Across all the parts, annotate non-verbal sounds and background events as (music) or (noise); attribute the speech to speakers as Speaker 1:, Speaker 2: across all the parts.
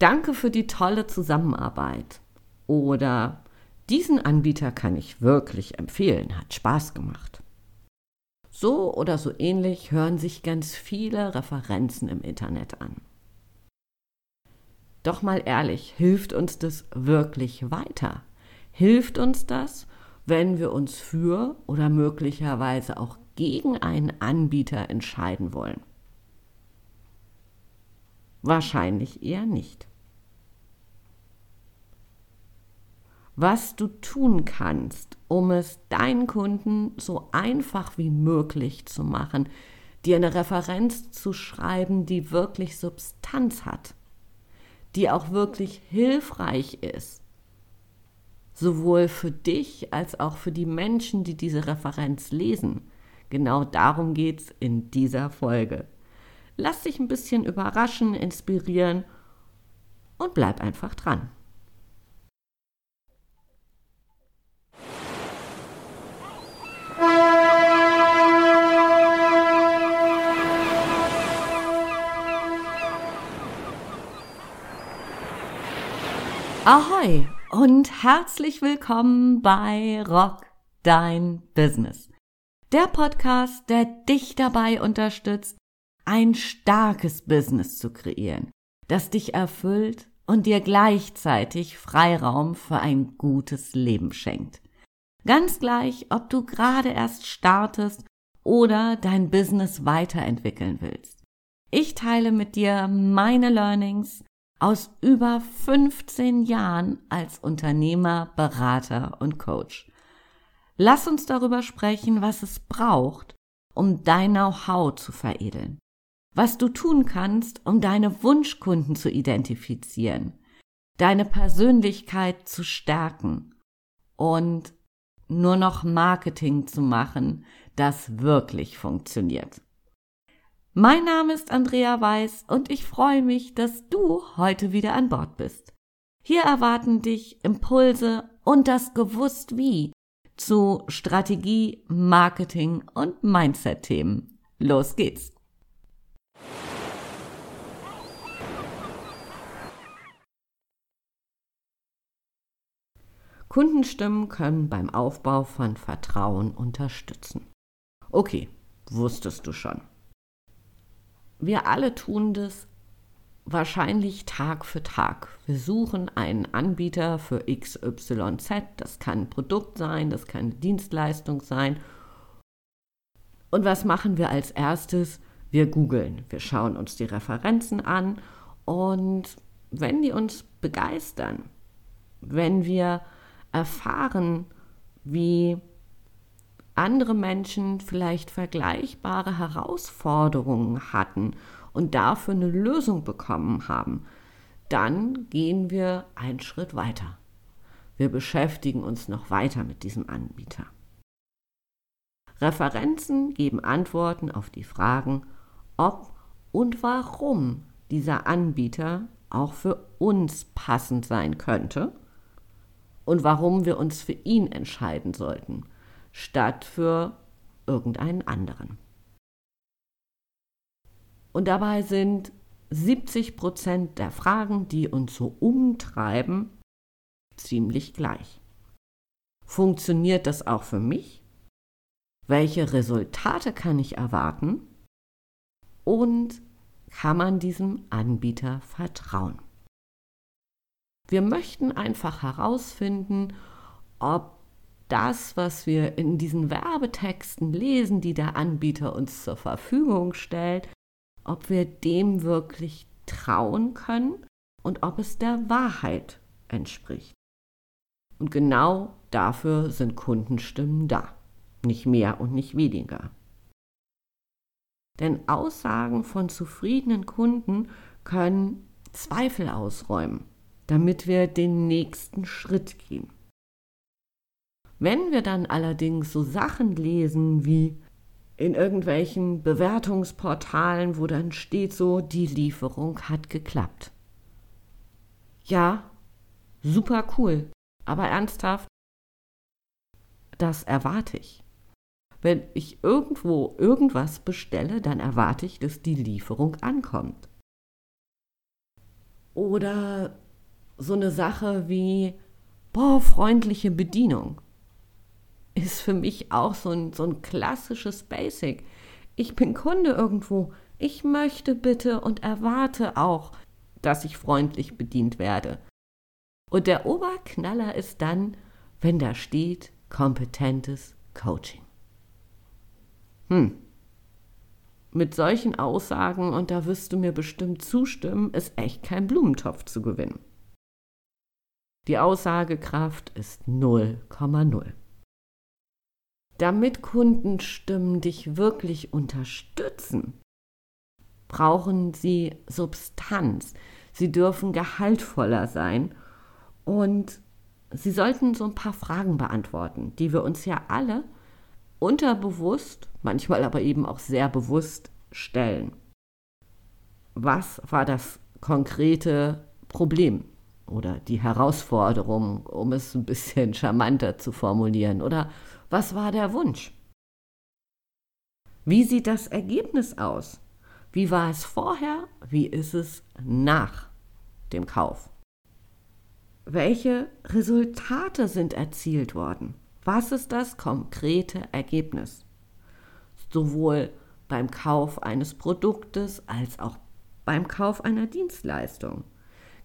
Speaker 1: Danke für die tolle Zusammenarbeit. Oder diesen Anbieter kann ich wirklich empfehlen, hat Spaß gemacht. So oder so ähnlich hören sich ganz viele Referenzen im Internet an. Doch mal ehrlich, hilft uns das wirklich weiter? Hilft uns das, wenn wir uns für oder möglicherweise auch gegen einen Anbieter entscheiden wollen? Wahrscheinlich eher nicht. Was du tun kannst, um es deinen Kunden so einfach wie möglich zu machen, dir eine Referenz zu schreiben, die wirklich Substanz hat, die auch wirklich hilfreich ist, sowohl für dich als auch für die Menschen, die diese Referenz lesen. Genau darum geht es in dieser Folge. Lass dich ein bisschen überraschen, inspirieren und bleib einfach dran. Ahoi und herzlich willkommen bei Rock Dein Business. Der Podcast, der dich dabei unterstützt, ein starkes Business zu kreieren, das dich erfüllt und dir gleichzeitig Freiraum für ein gutes Leben schenkt. Ganz gleich, ob du gerade erst startest oder dein Business weiterentwickeln willst. Ich teile mit dir meine Learnings, aus über 15 Jahren als Unternehmer, Berater und Coach. Lass uns darüber sprechen, was es braucht, um dein Know-how zu veredeln. Was du tun kannst, um deine Wunschkunden zu identifizieren, deine Persönlichkeit zu stärken und nur noch Marketing zu machen, das wirklich funktioniert. Mein Name ist Andrea Weiß und ich freue mich, dass du heute wieder an Bord bist. Hier erwarten dich Impulse und das Gewusst wie zu Strategie, Marketing und Mindset-Themen. Los geht's! Kundenstimmen können beim Aufbau von Vertrauen unterstützen. Okay, wusstest du schon. Wir alle tun das wahrscheinlich Tag für Tag. Wir suchen einen Anbieter für XYZ. Das kann ein Produkt sein, das kann eine Dienstleistung sein. Und was machen wir als erstes? Wir googeln. Wir schauen uns die Referenzen an und wenn die uns begeistern, wenn wir erfahren, wie andere Menschen vielleicht vergleichbare Herausforderungen hatten und dafür eine Lösung bekommen haben, dann gehen wir einen Schritt weiter. Wir beschäftigen uns noch weiter mit diesem Anbieter. Referenzen geben Antworten auf die Fragen, ob und warum dieser Anbieter auch für uns passend sein könnte und warum wir uns für ihn entscheiden sollten statt für irgendeinen anderen. Und dabei sind 70 Prozent der Fragen, die uns so umtreiben, ziemlich gleich. Funktioniert das auch für mich? Welche Resultate kann ich erwarten? Und kann man diesem Anbieter vertrauen? Wir möchten einfach herausfinden, ob das, was wir in diesen Werbetexten lesen, die der Anbieter uns zur Verfügung stellt, ob wir dem wirklich trauen können und ob es der Wahrheit entspricht. Und genau dafür sind Kundenstimmen da, nicht mehr und nicht weniger. Denn Aussagen von zufriedenen Kunden können Zweifel ausräumen, damit wir den nächsten Schritt gehen. Wenn wir dann allerdings so Sachen lesen wie in irgendwelchen Bewertungsportalen, wo dann steht so, die Lieferung hat geklappt. Ja, super cool, aber ernsthaft, das erwarte ich. Wenn ich irgendwo irgendwas bestelle, dann erwarte ich, dass die Lieferung ankommt. Oder so eine Sache wie, boah, freundliche Bedienung ist für mich auch so ein, so ein klassisches Basic. Ich bin Kunde irgendwo. Ich möchte bitte und erwarte auch, dass ich freundlich bedient werde. Und der Oberknaller ist dann, wenn da steht kompetentes Coaching. Hm. Mit solchen Aussagen, und da wirst du mir bestimmt zustimmen, ist echt kein Blumentopf zu gewinnen. Die Aussagekraft ist 0,0. Damit Kundenstimmen dich wirklich unterstützen, brauchen sie Substanz. Sie dürfen gehaltvoller sein und sie sollten so ein paar Fragen beantworten, die wir uns ja alle unterbewusst, manchmal aber eben auch sehr bewusst stellen. Was war das konkrete Problem oder die Herausforderung, um es ein bisschen charmanter zu formulieren? Oder was war der Wunsch? Wie sieht das Ergebnis aus? Wie war es vorher? Wie ist es nach dem Kauf? Welche Resultate sind erzielt worden? Was ist das konkrete Ergebnis? Sowohl beim Kauf eines Produktes als auch beim Kauf einer Dienstleistung.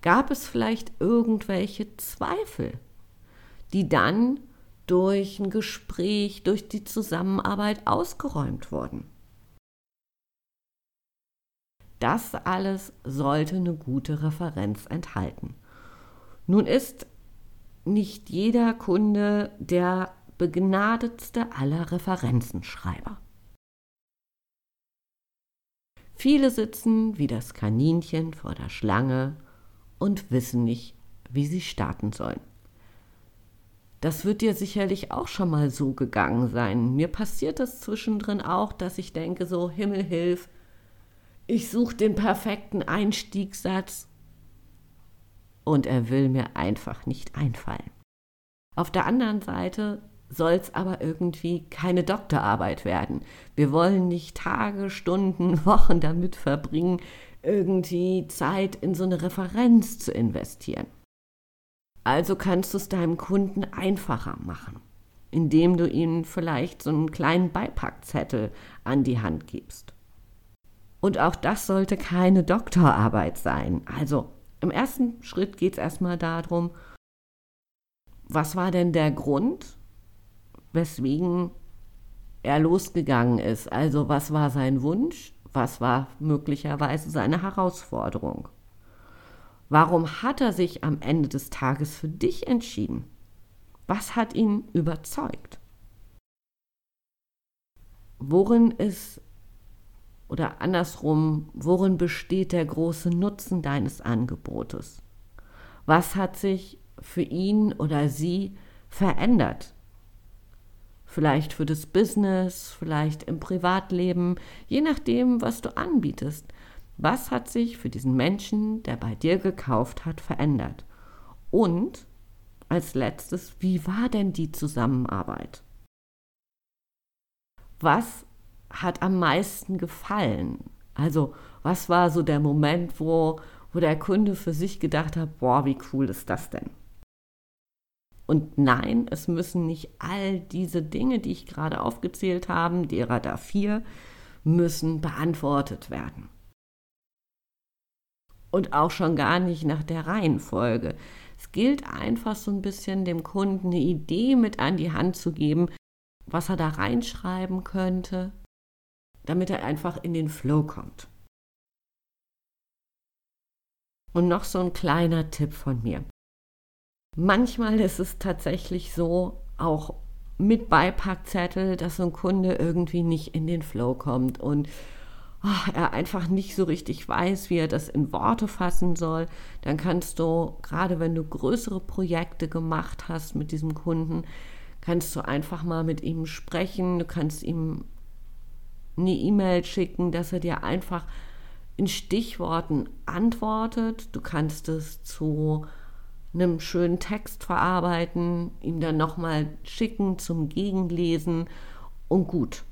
Speaker 1: Gab es vielleicht irgendwelche Zweifel, die dann durch ein Gespräch, durch die Zusammenarbeit ausgeräumt wurden? Das alles sollte eine gute Referenz enthalten. Nun ist nicht jeder Kunde der begnadetste aller Referenzenschreiber. Viele sitzen wie das Kaninchen vor der Schlange und wissen nicht, wie sie starten sollen. Das wird dir sicherlich auch schon mal so gegangen sein. Mir passiert das zwischendrin auch, dass ich denke so, Himmel hilf, ich suche den perfekten Einstiegssatz und er will mir einfach nicht einfallen. Auf der anderen Seite soll es aber irgendwie keine Doktorarbeit werden. Wir wollen nicht Tage, Stunden, (laughs) Wochen damit verbringen, irgendwie Zeit in so eine Referenz zu investieren. Also kannst du es deinem Kunden einfacher machen, indem du ihm vielleicht so einen kleinen Beipackzettel an die Hand gibst. Und auch das sollte keine Doktorarbeit sein. Also im ersten Schritt geht es erstmal darum, was war denn der Grund, weswegen er losgegangen ist? Also was war sein Wunsch? Was war möglicherweise seine Herausforderung? Warum hat er sich am Ende des Tages für dich entschieden? Was hat ihn überzeugt? Worin ist oder andersrum, worin besteht der große Nutzen deines Angebotes? Was hat sich für ihn oder sie verändert? Vielleicht für das Business, vielleicht im Privatleben, je nachdem, was du anbietest. Was hat sich für diesen Menschen, der bei dir gekauft hat, verändert? Und als letztes, wie war denn die Zusammenarbeit? Was hat am meisten gefallen? Also, was war so der Moment, wo, wo der Kunde für sich gedacht hat, boah, wie cool ist das denn? Und nein, es müssen nicht all diese Dinge, die ich gerade aufgezählt habe, derer da vier, müssen beantwortet werden. Und auch schon gar nicht nach der Reihenfolge. Es gilt einfach so ein bisschen dem Kunden eine Idee mit an die Hand zu geben, was er da reinschreiben könnte, damit er einfach in den Flow kommt. Und noch so ein kleiner Tipp von mir. Manchmal ist es tatsächlich so, auch mit Beipackzettel, dass so ein Kunde irgendwie nicht in den Flow kommt und oh, er einfach nicht so richtig weiß, wie er das in Worte fassen soll. Dann kannst du, gerade wenn du größere Projekte gemacht hast mit diesem Kunden, kannst du einfach mal mit ihm sprechen. Du kannst ihm eine E-Mail schicken, dass er dir einfach in Stichworten antwortet. Du kannst es zu einem schönen Text verarbeiten, ihm dann nochmal schicken zum Gegenlesen und gut.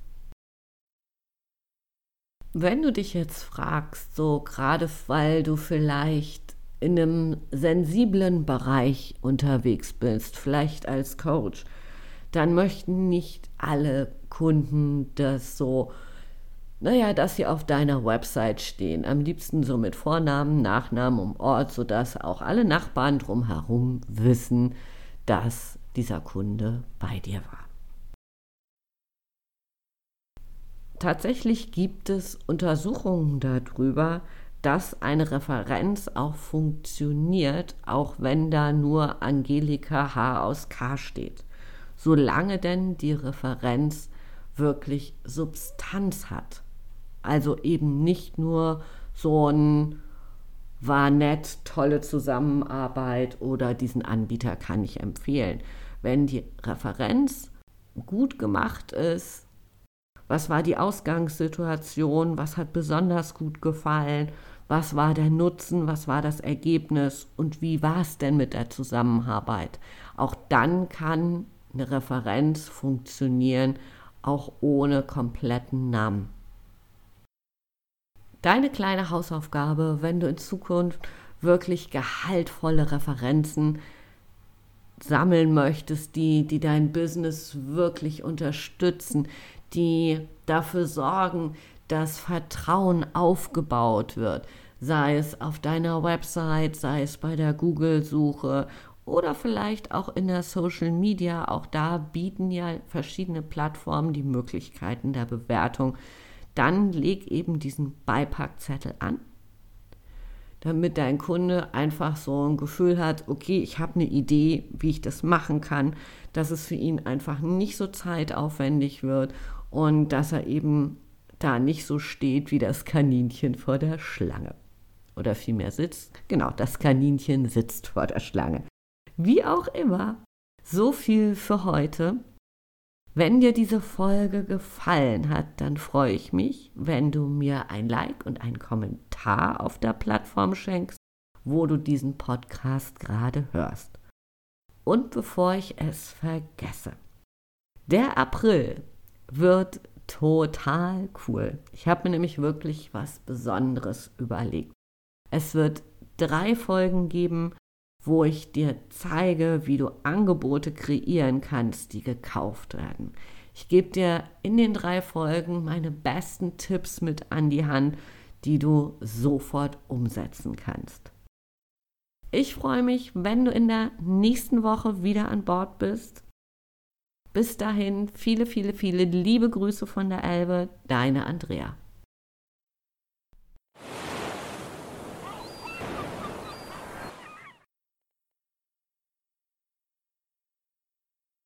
Speaker 1: Wenn du dich jetzt fragst, so gerade weil du vielleicht in einem sensiblen Bereich unterwegs bist, vielleicht als Coach, dann möchten nicht alle Kunden das so, naja, dass sie auf deiner Website stehen. Am liebsten so mit Vornamen, Nachnamen um Ort, sodass auch alle Nachbarn drumherum wissen, dass dieser Kunde bei dir war. Tatsächlich gibt es Untersuchungen darüber, dass eine Referenz auch funktioniert, auch wenn da nur Angelika H aus K steht. Solange denn die Referenz wirklich Substanz hat. Also eben nicht nur so ein war nett, tolle Zusammenarbeit oder diesen Anbieter kann ich empfehlen. Wenn die Referenz gut gemacht ist, was war die Ausgangssituation, was hat besonders gut gefallen, was war der Nutzen, was war das Ergebnis und wie war es denn mit der Zusammenarbeit. Auch dann kann eine Referenz funktionieren, auch ohne kompletten Namen. Deine kleine Hausaufgabe, wenn du in Zukunft wirklich gehaltvolle Referenzen sammeln möchtest, die, die dein Business wirklich unterstützen, die dafür sorgen, dass Vertrauen aufgebaut wird, sei es auf deiner Website, sei es bei der Google-Suche oder vielleicht auch in der Social Media. Auch da bieten ja verschiedene Plattformen die Möglichkeiten der Bewertung. Dann leg eben diesen Beipackzettel an, damit dein Kunde einfach so ein Gefühl hat, okay, ich habe eine Idee, wie ich das machen kann, dass es für ihn einfach nicht so zeitaufwendig wird und dass er eben da nicht so steht wie das Kaninchen vor der Schlange. Oder vielmehr sitzt. Genau, das Kaninchen sitzt vor der Schlange. Wie auch immer, so viel für heute. Wenn dir diese Folge gefallen hat, dann freue ich mich, wenn du mir ein Like und einen Kommentar auf der Plattform schenkst, wo du diesen Podcast gerade hörst. Und bevor ich es vergesse, der April wird total cool. Ich habe mir nämlich wirklich was Besonderes überlegt. Es wird drei Folgen geben, wo ich dir zeige, wie du Angebote kreieren kannst, die gekauft werden. Ich gebe dir in den drei Folgen meine besten Tipps mit an die Hand, die du sofort umsetzen kannst. Ich freue mich, wenn du in der nächsten Woche wieder an Bord bist. Bis dahin, viele, viele, viele liebe Grüße von der Elbe, deine Andrea.